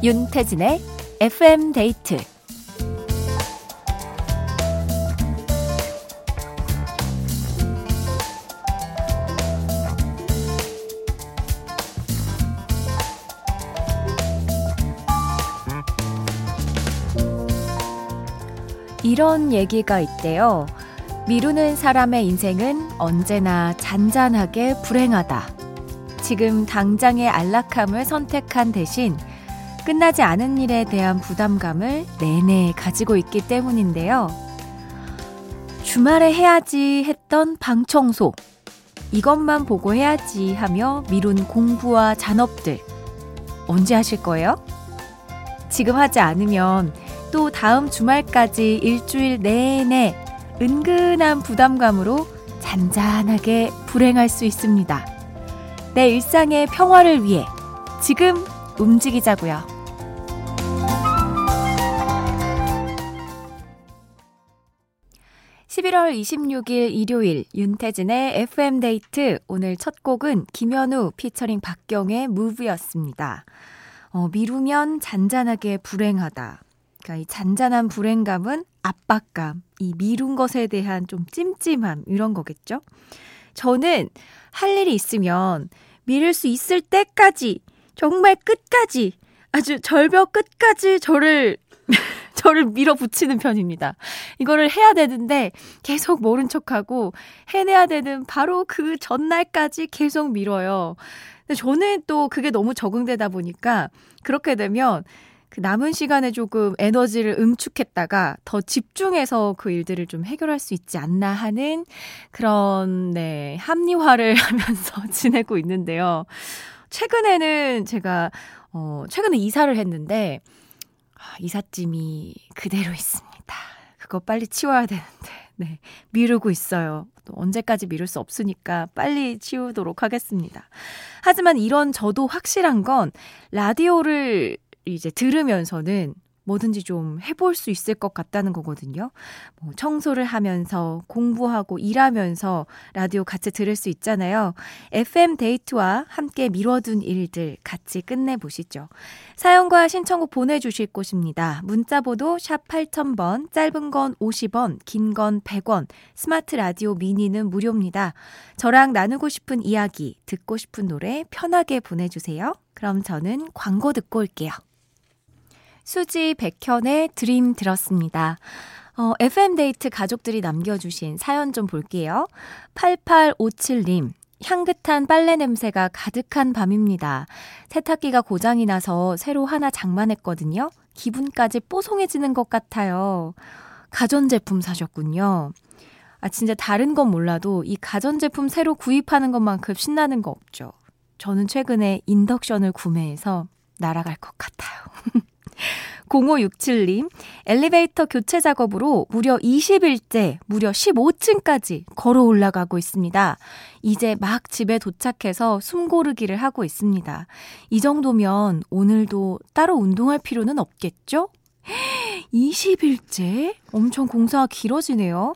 윤태진의 FM 데이트 이런 얘기가 있대요. 미루는 사람의 인생은 언제나 잔잔하게 불행하다. 지금 당장의 안락함을 선택한 대신 끝나지 않은 일에 대한 부담감을 내내 가지고 있기 때문인데요. 주말에 해야지 했던 방 청소. 이것만 보고 해야지 하며 미룬 공부와 잔업들. 언제 하실 거예요? 지금 하지 않으면 또 다음 주말까지 일주일 내내 은근한 부담감으로 잔잔하게 불행할 수 있습니다. 내 일상의 평화를 위해 지금 움직이자고요. 11월 26일 일요일 윤태진의 FM데이트 오늘 첫 곡은 김현우 피처링 박경의 무브였습니다. 어, 미루면 잔잔하게 불행하다. 그러니까 이 잔잔한 불행감은 압박감, 이 미룬 것에 대한 좀 찜찜함 이런 거겠죠? 저는 할 일이 있으면 미룰 수 있을 때까지 정말 끝까지 아주 절벽 끝까지 저를 저를 밀어붙이는 편입니다. 이거를 해야 되는데 계속 모른 척하고 해내야 되는 바로 그 전날까지 계속 미뤄요. 근데 저는 또 그게 너무 적응되다 보니까 그렇게 되면 그 남은 시간에 조금 에너지를 응축했다가 더 집중해서 그 일들을 좀 해결할 수 있지 않나 하는 그런, 네, 합리화를 하면서 지내고 있는데요. 최근에는 제가, 어, 최근에 이사를 했는데, 아, 이삿짐이 그대로 있습니다. 그거 빨리 치워야 되는데, 네, 미루고 있어요. 또 언제까지 미룰 수 없으니까 빨리 치우도록 하겠습니다. 하지만 이런 저도 확실한 건 라디오를 이제 들으면서는 뭐든지 좀 해볼 수 있을 것 같다는 거거든요. 뭐 청소를 하면서 공부하고 일하면서 라디오 같이 들을 수 있잖아요. FM 데이트와 함께 미뤄둔 일들 같이 끝내보시죠. 사연과 신청곡 보내주실 곳입니다. 문자번호 샵 8000번, 짧은 건 50원, 긴 건 100원, 스마트 라디오 미니는 무료입니다. 저랑 나누고 싶은 이야기, 듣고 싶은 노래 편하게 보내주세요. 그럼 저는 광고 듣고 올게요. 수지 백현의 드림 들었습니다. 어, FM데이트 가족들이 남겨주신 사연 좀 볼게요. 8857님. 향긋한 빨래 냄새가 가득한 밤입니다. 세탁기가 고장이 나서 새로 하나 장만했거든요. 기분까지 뽀송해지는 것 같아요. 가전제품 사셨군요. 아, 진짜 다른 건 몰라도 이 가전제품 새로 구입하는 것만큼 신나는 거 없죠. 저는 최근에 인덕션을 구매해서 날아갈 것 같아요. 0567님, 엘리베이터 교체 작업으로 무려 20일째, 무려 15층까지 걸어 올라가고 있습니다. 이제 막 집에 도착해서 숨 고르기를 하고 있습니다. 이 정도면 오늘도 따로 운동할 필요는 없겠죠? 20일째? 엄청 공사가 길어지네요.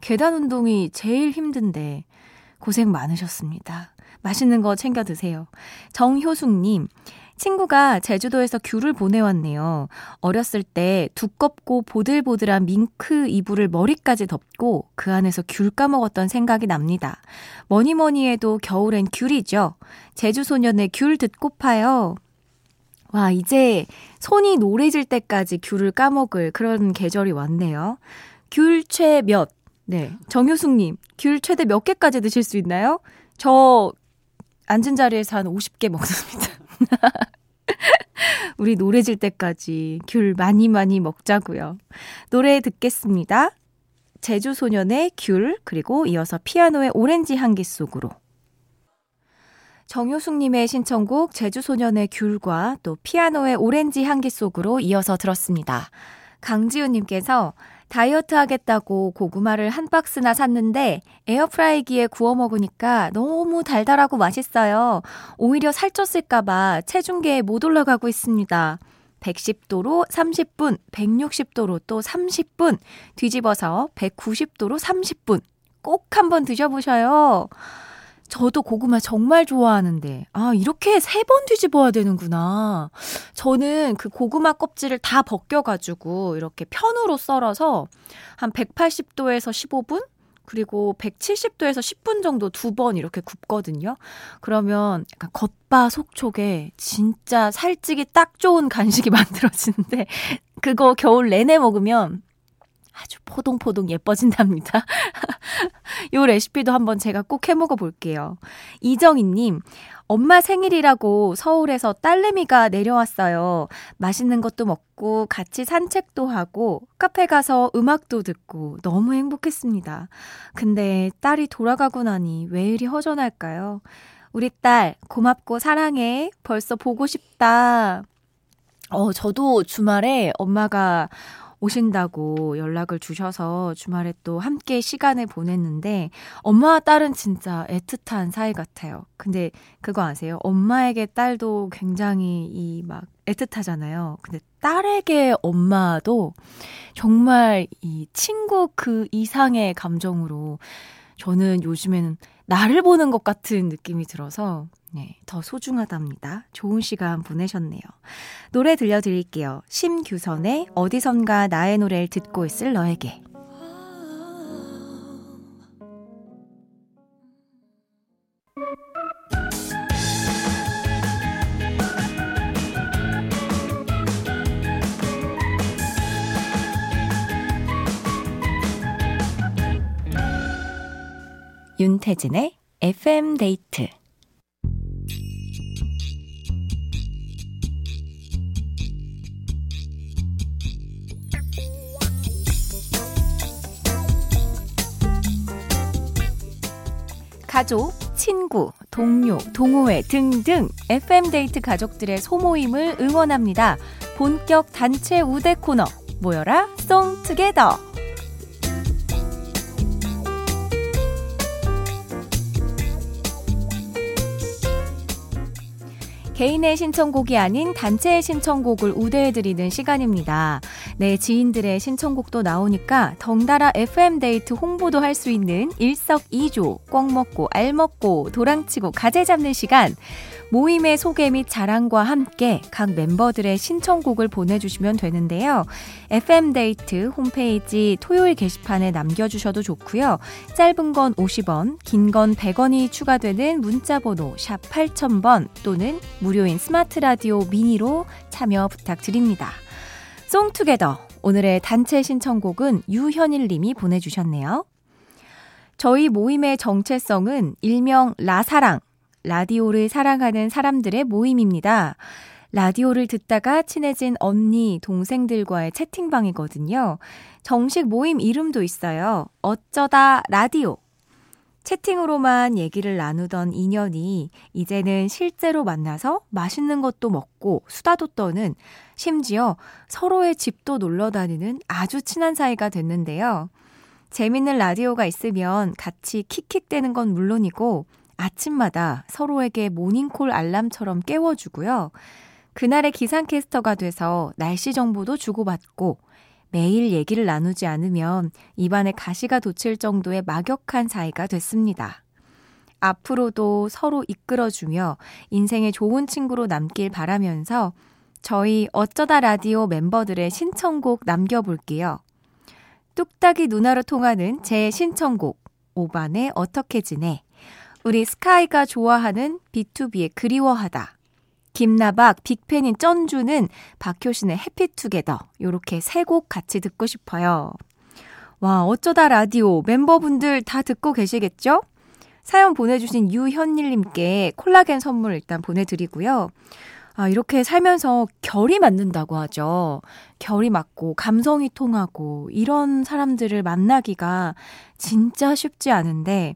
계단 운동이 제일 힘든데, 고생 많으셨습니다. 맛있는 거 챙겨 드세요. 정효숙님, 친구가 제주도에서 귤을 보내왔네요. 어렸을 때 두껍고 보들보들한 밍크 이불을 머리까지 덮고 그 안에서 귤 까먹었던 생각이 납니다. 뭐니 뭐니 해도 겨울엔 귤이죠. 제주 소년의 귤 듣고파요. 와, 이제 손이 노래질 때까지 귤을 까먹을 그런 계절이 왔네요. 귤 최 몇? 네. 정효숙님, 귤 최대 몇 개까지 드실 수 있나요? 저 앉은 자리에서 한 50개 먹습니다. 우리 노래 질 때까지 귤 많이 많이 먹자고요. 노래 듣겠습니다. 제주 소년의 귤, 그리고 이어서 피아노의 오렌지 향기 속으로. 정효숙님의 신청곡 제주소년의 귤과 또 피아노의 오렌지 향기 속으로 이어서 들었습니다. 강지우님께서 다이어트 하겠다고 고구마를 한 박스나 샀는데 에어프라이기에 구워 먹으니까 너무 달달하고 맛있어요. 오히려 살쪘을까봐 체중계에 못 올라가고 있습니다. 110도로 30분, 160도로 또 30분, 뒤집어서 190도로 30분. 꼭 한번 드셔보셔요. 저도 고구마 정말 좋아하는데, 아, 이렇게 세 번 뒤집어야 되는구나. 저는 그 고구마 껍질을 다 벗겨가지고, 이렇게 편으로 썰어서 한 180도에서 15분? 그리고 170도에서 10분 정도 두 번 이렇게 굽거든요. 그러면 약간 겉바 속촉에 진짜 살찌기 딱 좋은 간식이 만들어지는데, 그거 겨울 내내 먹으면 아주 포동포동 예뻐진답니다. 요 레시피도 한번 제가 꼭 해먹어 볼게요. 이정희님, 엄마 생일이라고 서울에서 딸내미가 내려왔어요. 맛있는 것도 먹고 같이 산책도 하고 카페 가서 음악도 듣고 너무 행복했습니다. 근데 딸이 돌아가고 나니 왜 이리 허전할까요? 우리 딸 고맙고 사랑해. 벌써 보고 싶다. 어, 저도 주말에 엄마가 오신다고 연락을 주셔서 주말에 또 함께 시간을 보냈는데 엄마와 딸은 진짜 애틋한 사이 같아요. 근데 그거 아세요? 엄마에게 딸도 굉장히 이 막 애틋하잖아요. 근데 딸에게 엄마도 정말 이 친구 그 이상의 감정으로 저는 요즘에는 나를 보는 것 같은 느낌이 들어서 네, 더 소중하답니다. 좋은 시간 보내셨네요. 노래 들려드릴게요. 심규선의 어디선가 나의 노래를 듣고 있을 너에게. 윤태진의 FM 데이트 가족, 친구, 동료, 동호회 등등 FM데이트 가족들의 소모임을 응원합니다. 본격 단체 우대 코너 모여라 송투게더 개인의 신청곡이 아닌 단체의 신청곡을 우대해드리는 시간입니다. 네, 지인들의 신청곡도 나오니까 덩달아 FM데이트 홍보도 할 수 있는 일석이조, 꽉 먹고 알 먹고 도랑치고 가재 잡는 시간. 모임의 소개 및 자랑과 함께 각 멤버들의 신청곡을 보내주시면 되는데요. FM데이트 홈페이지 토요일 게시판에 남겨주셔도 좋고요. 짧은 건 50원, 긴 건 100원이 추가되는 문자번호 샵 8000번 또는 무료인 스마트 라디오 미니로 참여 부탁드립니다. 송투게더 오늘의 단체 신청곡은 유현일 님이 보내주셨네요. 저희 모임의 정체성은 일명 라사랑 라디오를 사랑하는 사람들의 모임입니다. 라디오를 듣다가 친해진 언니, 동생들과의 채팅방이거든요. 정식 모임 이름도 있어요. 어쩌다 라디오. 채팅으로만 얘기를 나누던 인연이 이제는 실제로 만나서 맛있는 것도 먹고 수다도 떠는 심지어 서로의 집도 놀러 다니는 아주 친한 사이가 됐는데요. 재밌는 라디오가 있으면 같이 킥킥대는 건 물론이고 아침마다 서로에게 모닝콜 알람처럼 깨워주고요. 그날의 기상캐스터가 돼서 날씨 정보도 주고받고 매일 얘기를 나누지 않으면 입안에 가시가 돋칠 정도의 막역한 사이가 됐습니다. 앞으로도 서로 이끌어주며 인생의 좋은 친구로 남길 바라면서 저희 어쩌다 라디오 멤버들의 신청곡 남겨볼게요. 뚝딱이 누나로 통하는 제 신청곡, 오반의 어떻게 지내? 우리 스카이가 좋아하는 B2B의 그리워하다. 김나박, 빅팬인 쩐주는 박효신의 해피투게더. 요렇게 세 곡 같이 듣고 싶어요. 와, 어쩌다 라디오 멤버분들 다 듣고 계시겠죠? 사연 보내주신 유현일님께 콜라겐 선물 일단 보내드리고요. 아, 이렇게 살면서 결이 맞는다고 하죠. 결이 맞고, 감성이 통하고, 이런 사람들을 만나기가 진짜 쉽지 않은데,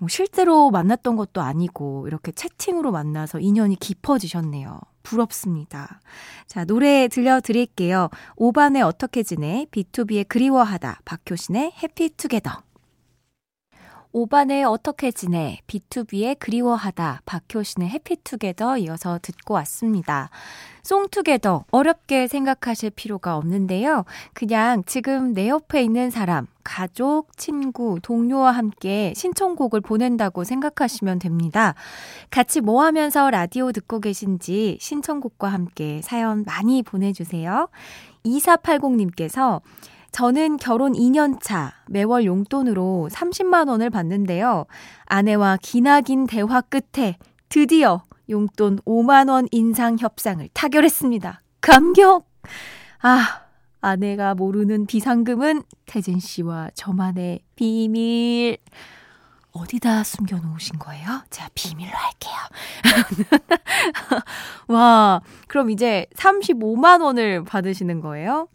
뭐 실제로 만났던 것도 아니고 이렇게 채팅으로 만나서 인연이 깊어지셨네요. 부럽습니다. 자, 노래 들려드릴게요. 오반의 어떻게 지내? B2B의 그리워하다. 박효신의 해피투게더. 오반의 어떻게 지내, B2B의 그리워하다, 박효신의 해피투게더 이어서 듣고 왔습니다. 송투게더 어렵게 생각하실 필요가 없는데요. 그냥 지금 내 옆에 있는 사람, 가족, 친구, 동료와 함께 신청곡을 보낸다고 생각하시면 됩니다. 같이 뭐 하면서 라디오 듣고 계신지 신청곡과 함께 사연 많이 보내주세요. 2480님께서 저는 결혼 2년 차 매월 용돈으로 30만 원을 받는데요. 아내와 기나긴 대화 끝에 드디어 용돈 5만 원 인상 협상을 타결했습니다. 감격! 아, 아내가 모르는 비상금은 태진 씨와 저만의 비밀. 어디다 숨겨놓으신 거예요? 제가 비밀로 할게요. 와, 그럼 이제 35만 원을 받으시는 거예요?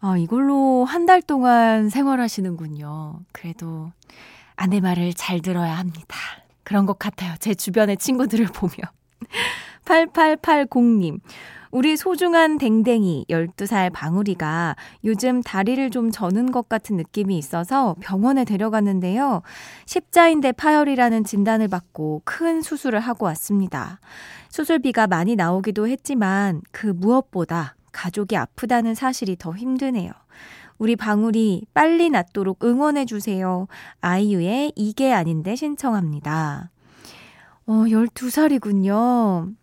아, 이걸로 한 달 동안 생활하시는군요. 그래도 아내 말을 잘 들어야 합니다. 그런 것 같아요. 제 주변의 친구들을 보며. 8880님. 우리 소중한 댕댕이 12살 방울이가 요즘 다리를 좀 저는 것 같은 느낌이 있어서 병원에 데려갔는데요. 십자인대 파열이라는 진단을 받고 큰 수술을 하고 왔습니다. 수술비가 많이 나오기도 했지만 그 무엇보다 가족이 아프다는 사실이 더 힘드네요. 우리 방울이 빨리 낫도록 응원해주세요. 아이유의 이게 아닌데 신청합니다. 어, 12살이군요.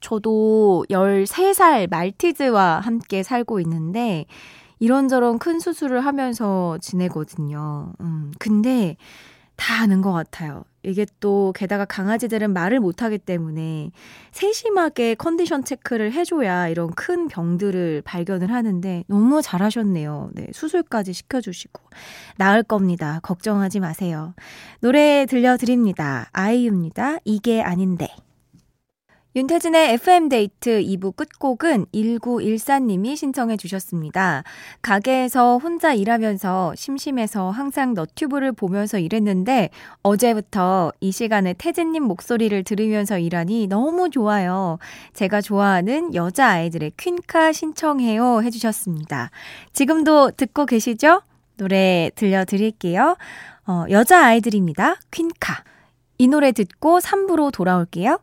저도 13살 말티즈와 함께 살고 있는데, 이런저런 큰 수술을 하면서 지내거든요. 음, 근데 다 아는 것 같아요. 이게 또 게다가 강아지들은 말을 못하기 때문에 세심하게 컨디션 체크를 해줘야 이런 큰 병들을 발견을 하는데 너무 잘하셨네요. 네, 수술까지 시켜주시고 나을 겁니다. 걱정하지 마세요. 노래 들려드립니다. 아이유입니다. 이게 아닌데. 윤태진의 FM데이트 2부 끝곡은 1914님이 신청해 주셨습니다. 가게에서 혼자 일하면서 심심해서 항상 너튜브를 보면서 일했는데 어제부터 이 시간에 태진님 목소리를 들으면서 일하니 너무 좋아요. 제가 좋아하는 여자아이들의 퀸카 신청해요 해주셨습니다. 지금도 듣고 계시죠? 노래 들려드릴게요. 어, 여자아이들입니다. 퀸카. 이 노래 듣고 3부로 돌아올게요.